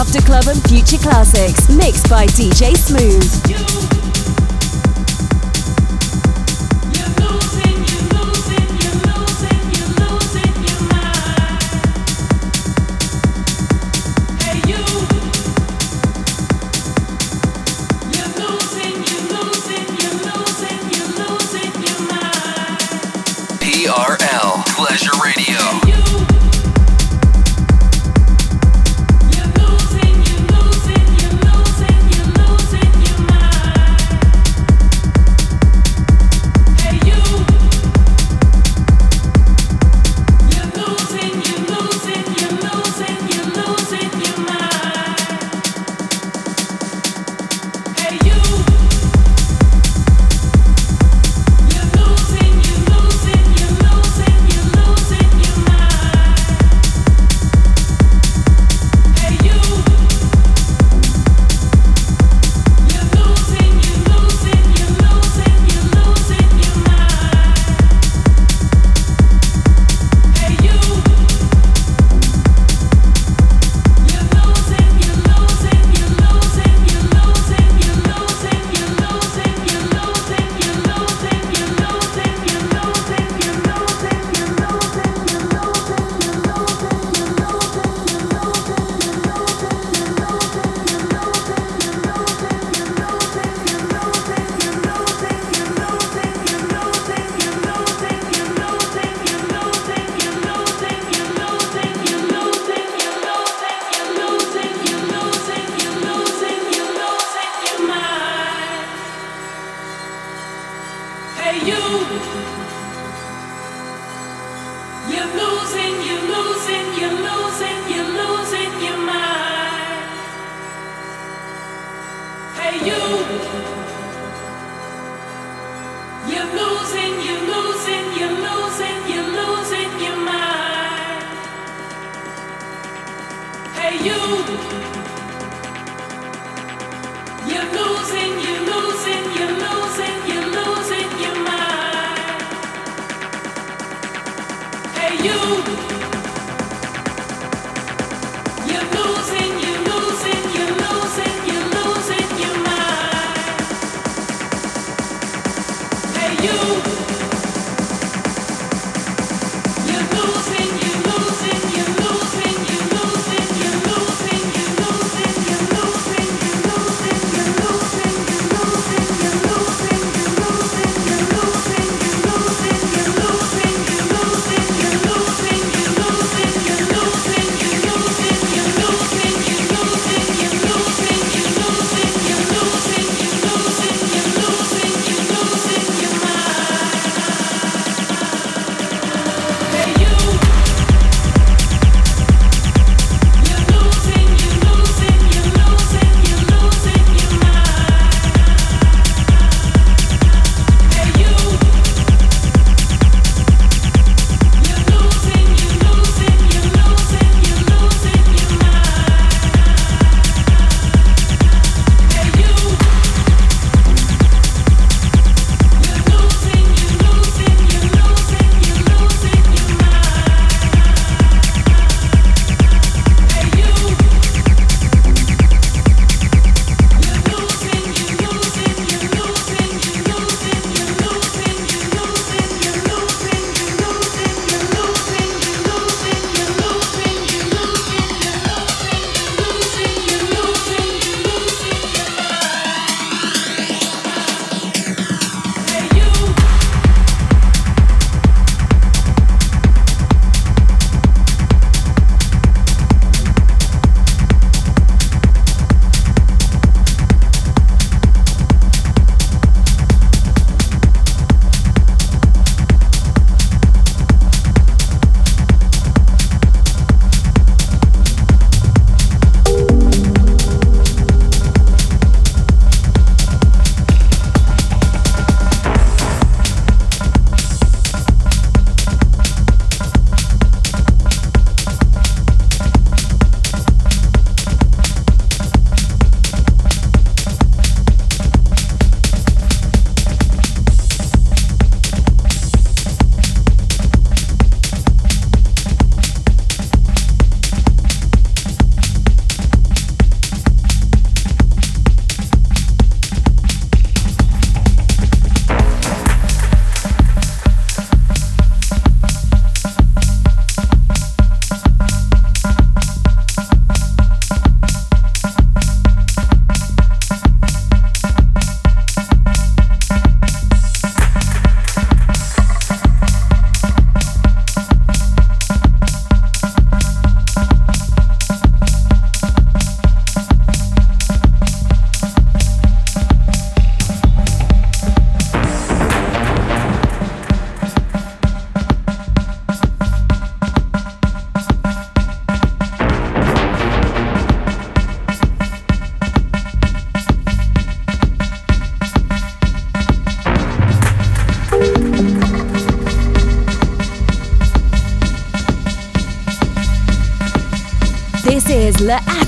After Club and Future Classics, mixed by DJ Smooth. Pleasure Radio.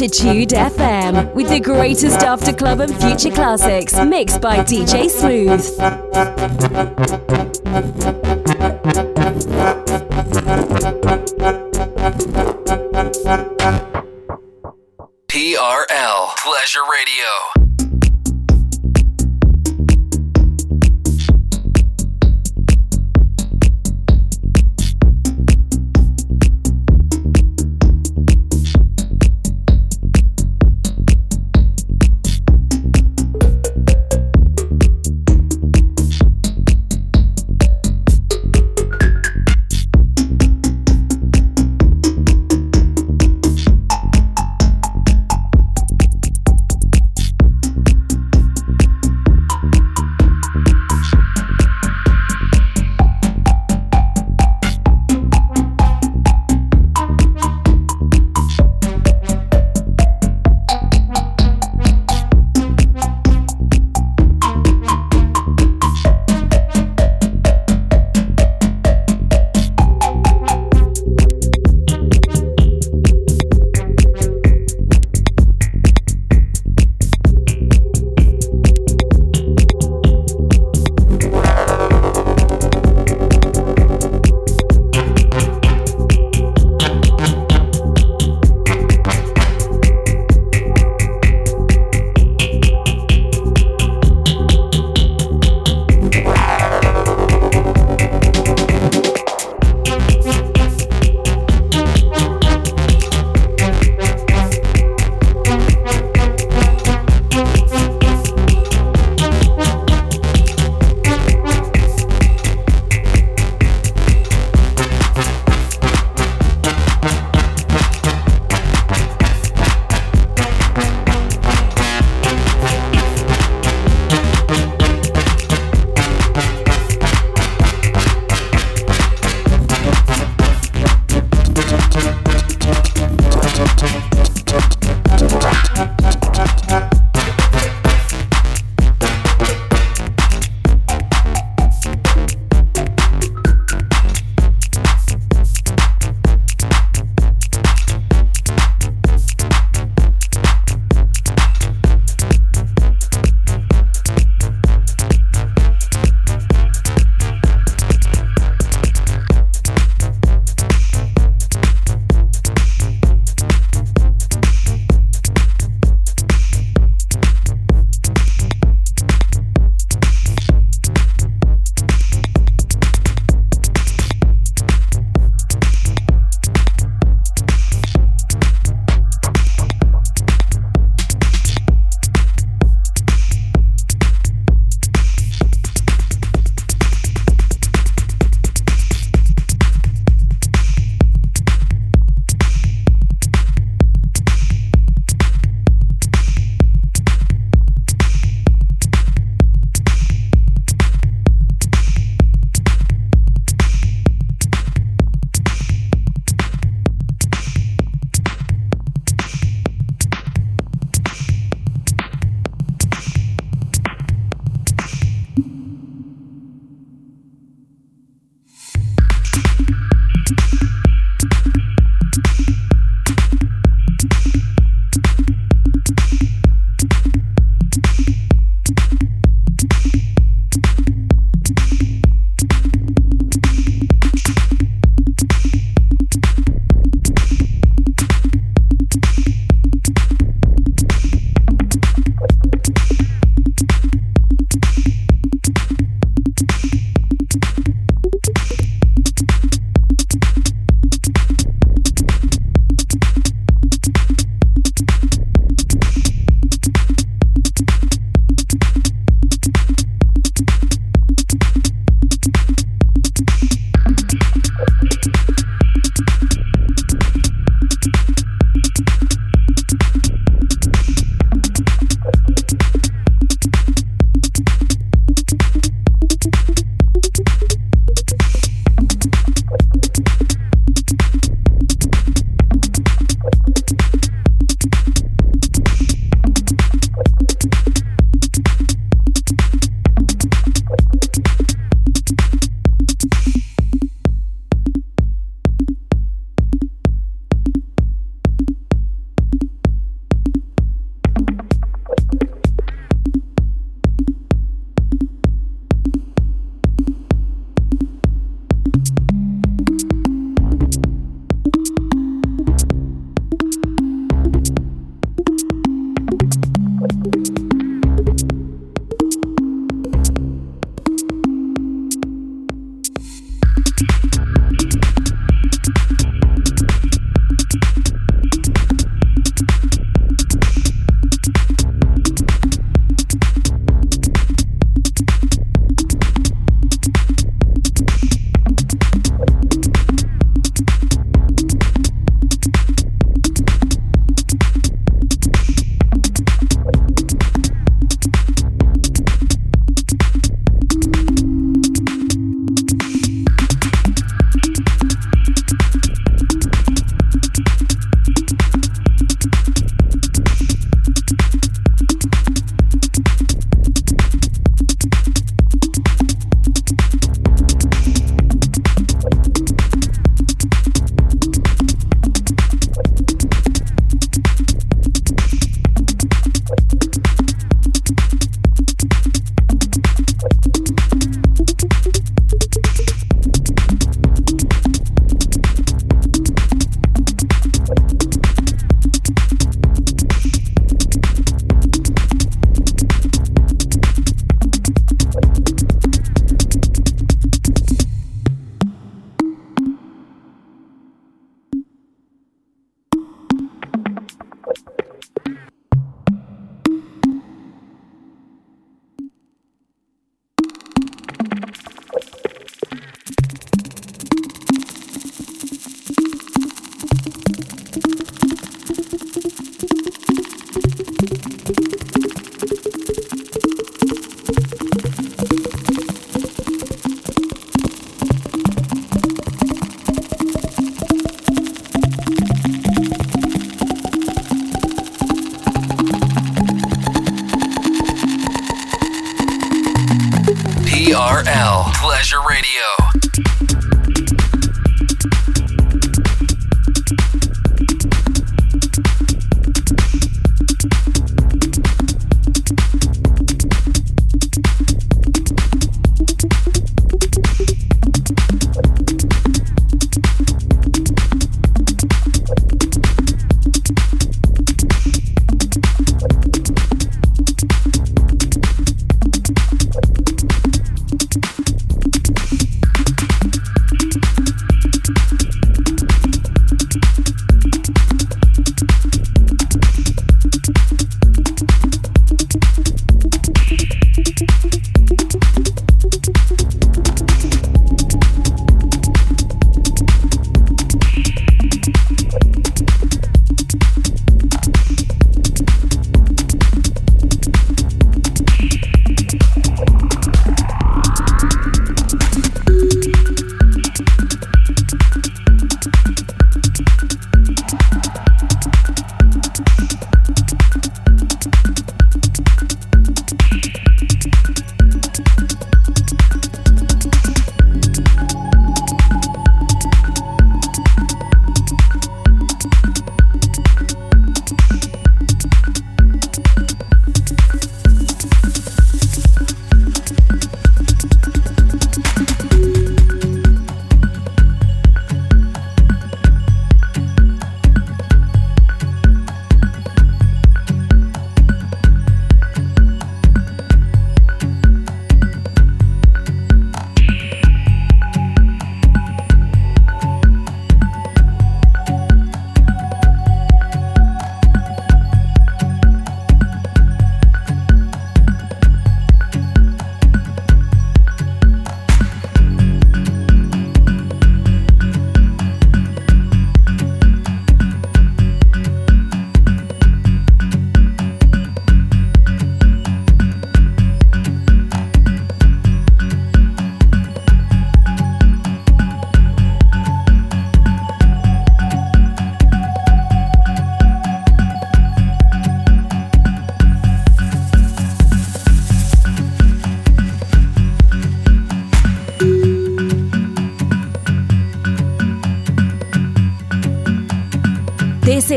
Attitude FM with the greatest after club and future classics mixed by DJ Smooth. TRL Pleasure Radio.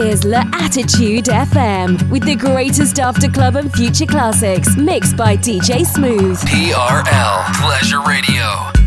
Is La Attitude FM with the greatest after club and future classics mixed by DJ Smooth. TRL Pleasure Radio.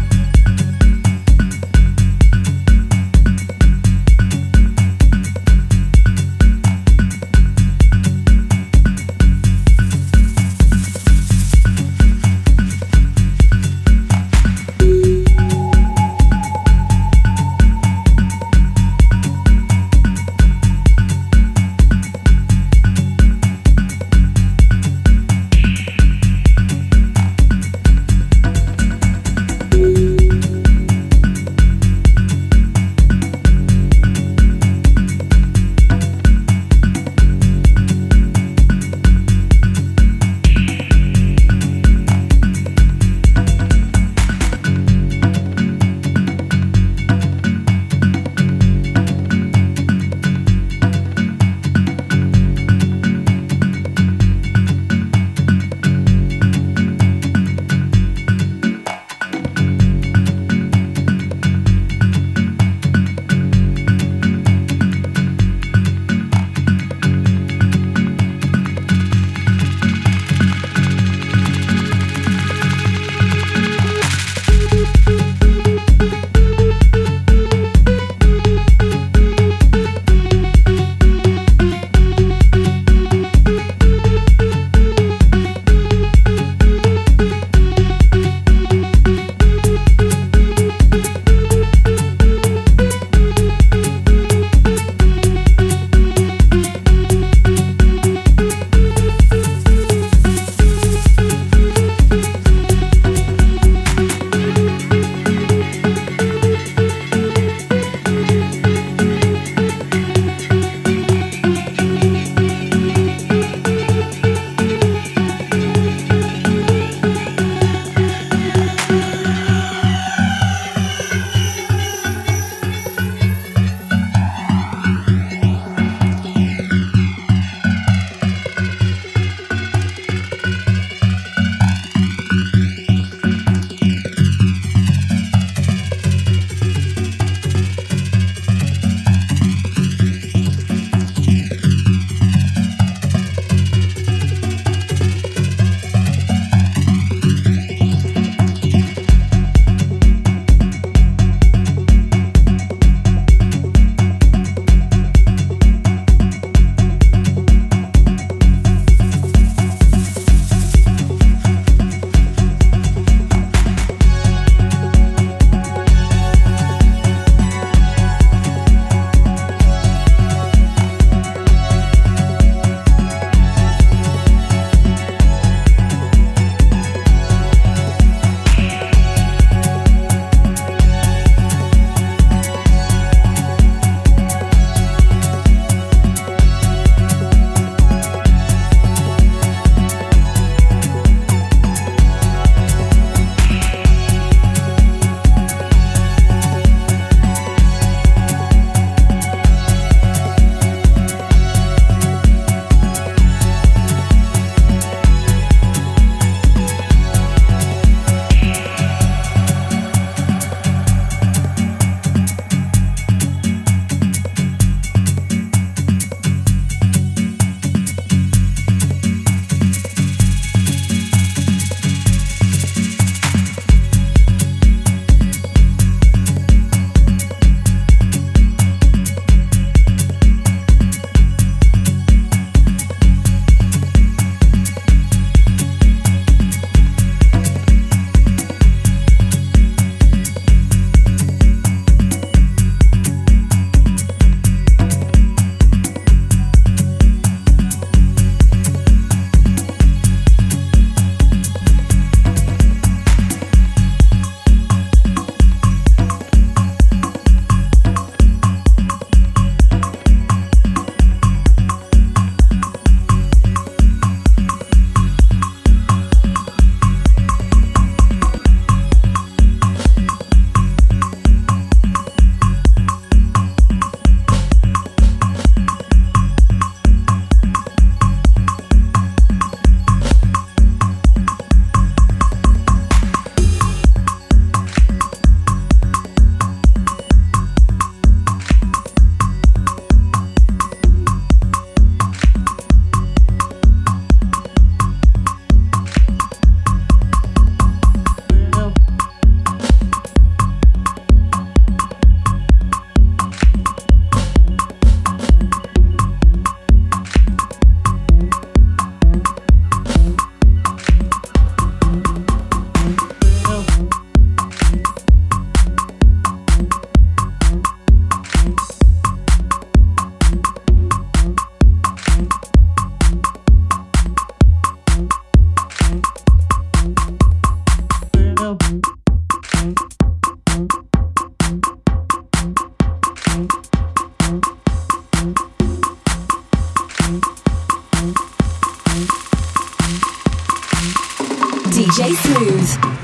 Peace.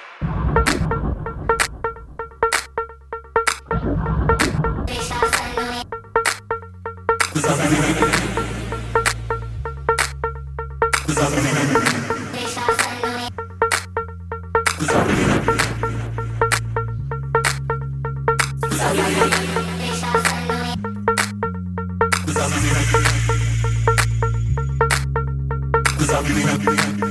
cause I'm getting up.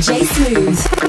DJ Smooth.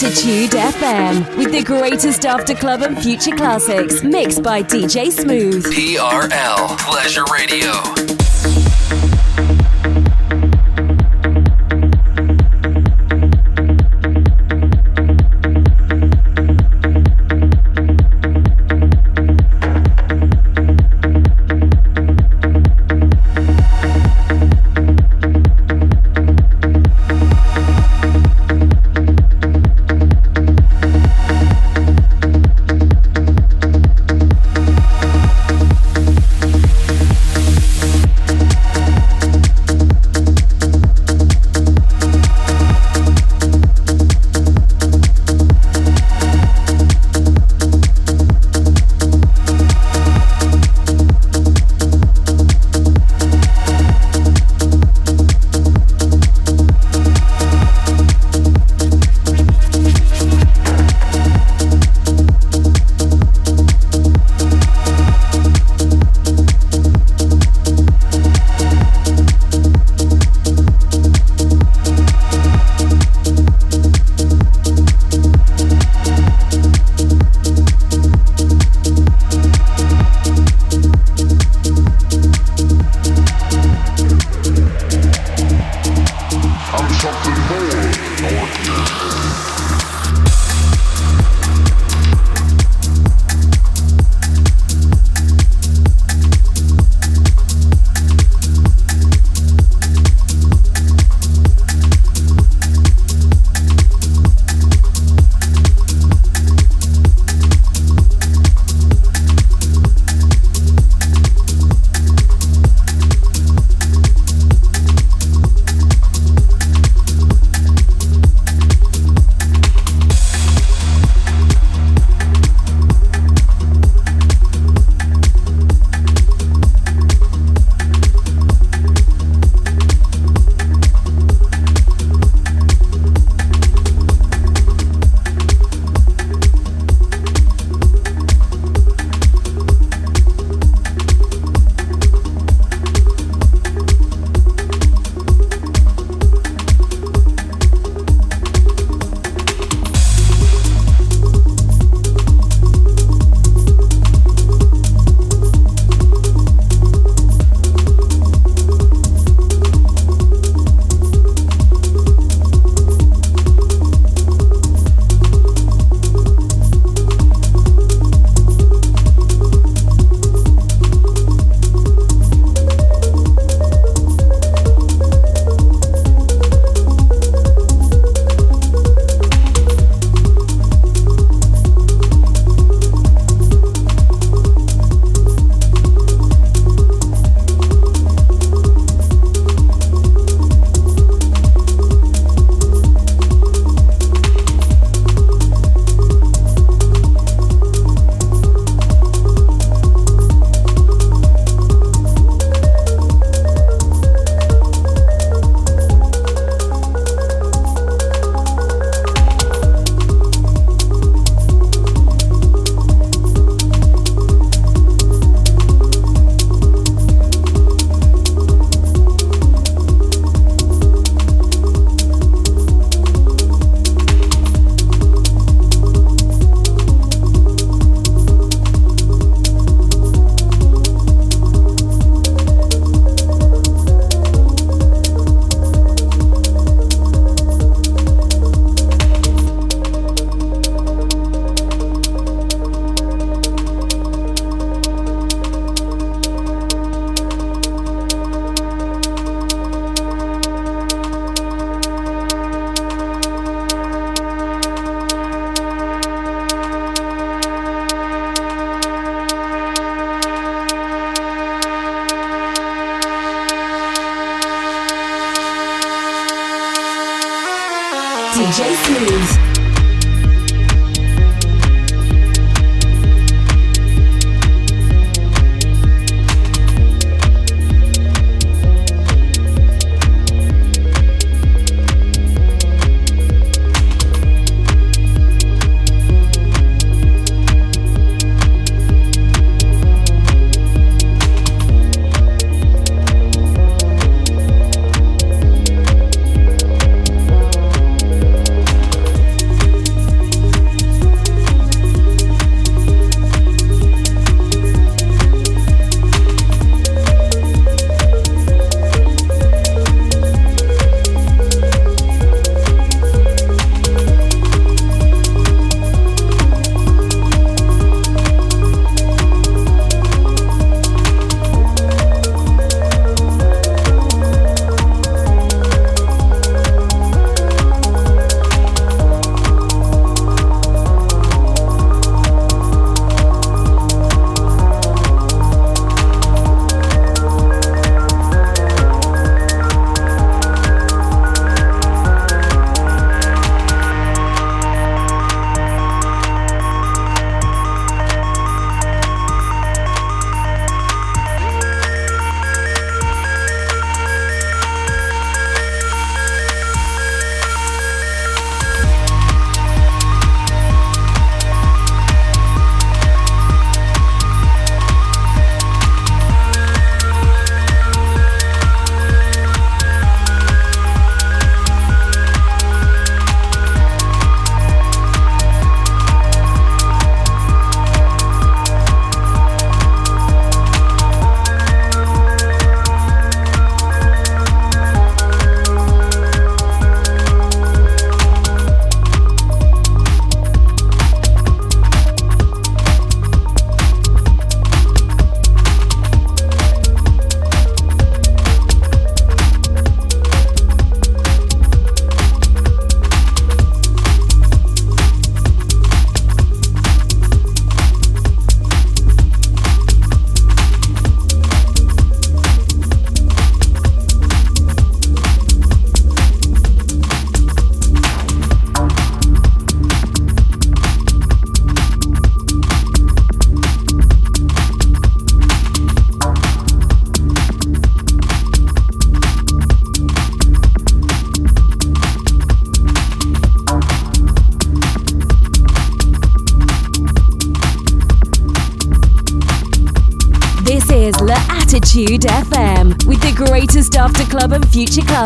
Attitude FM with the greatest after club and future classics mixed by DJ Smooth. TRL Pleasure Radio.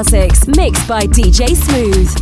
Classics, mixed by DJ Smooth.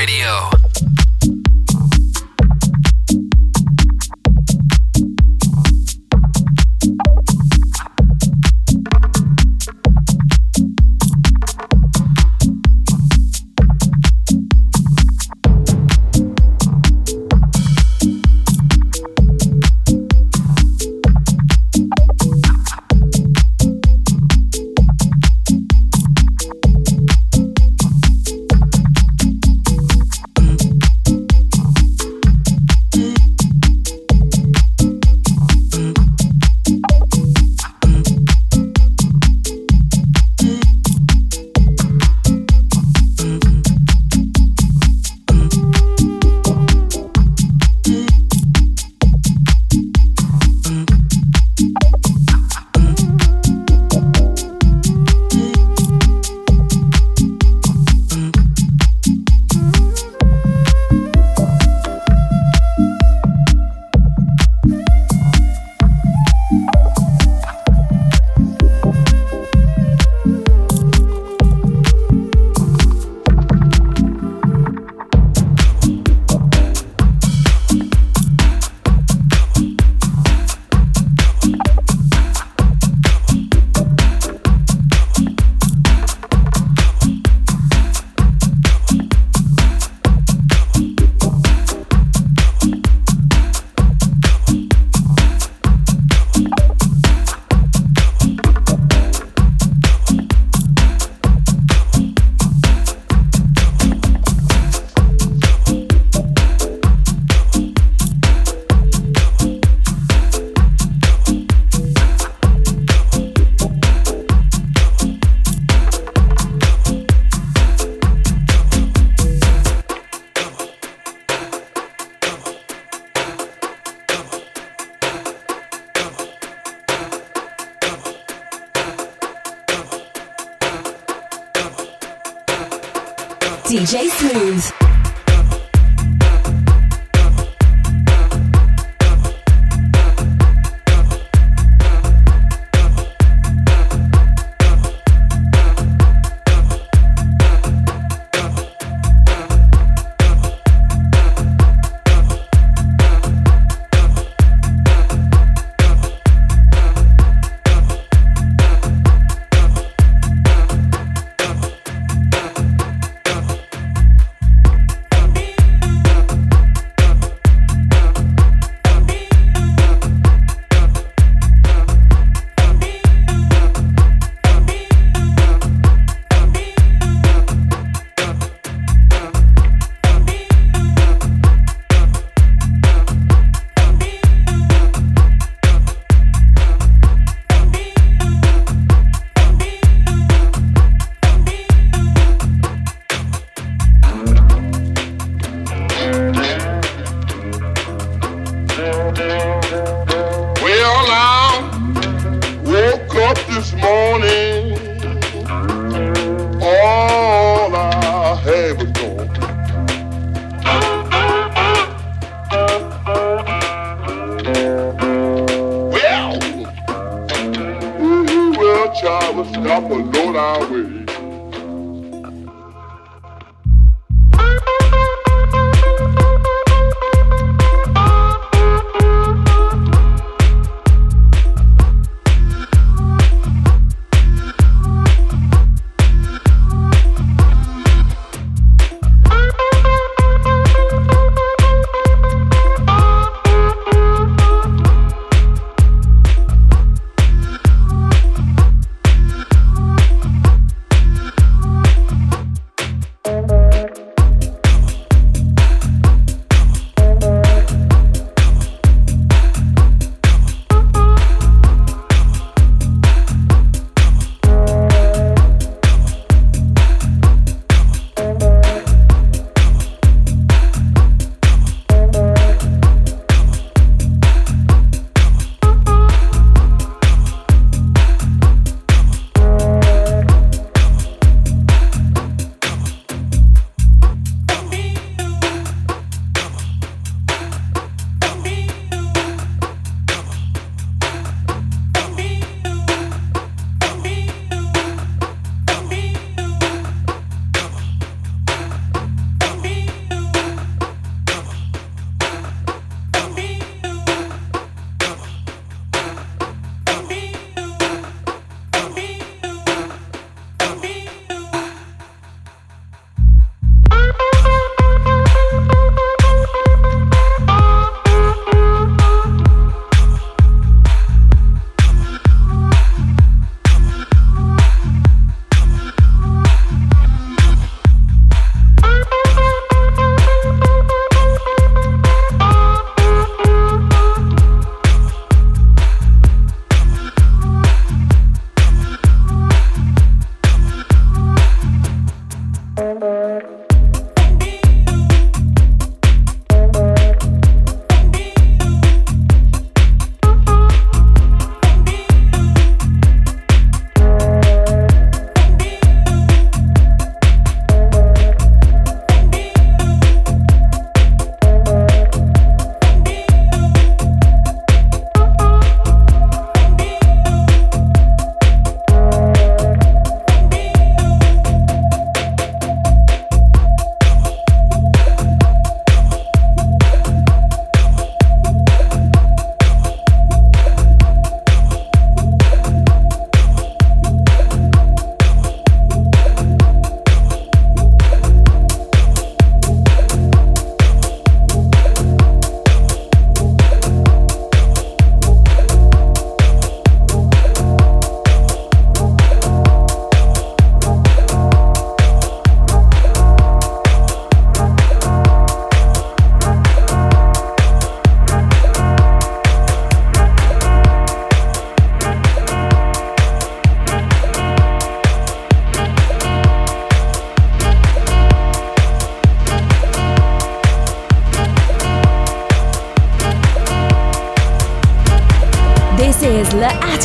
Radio.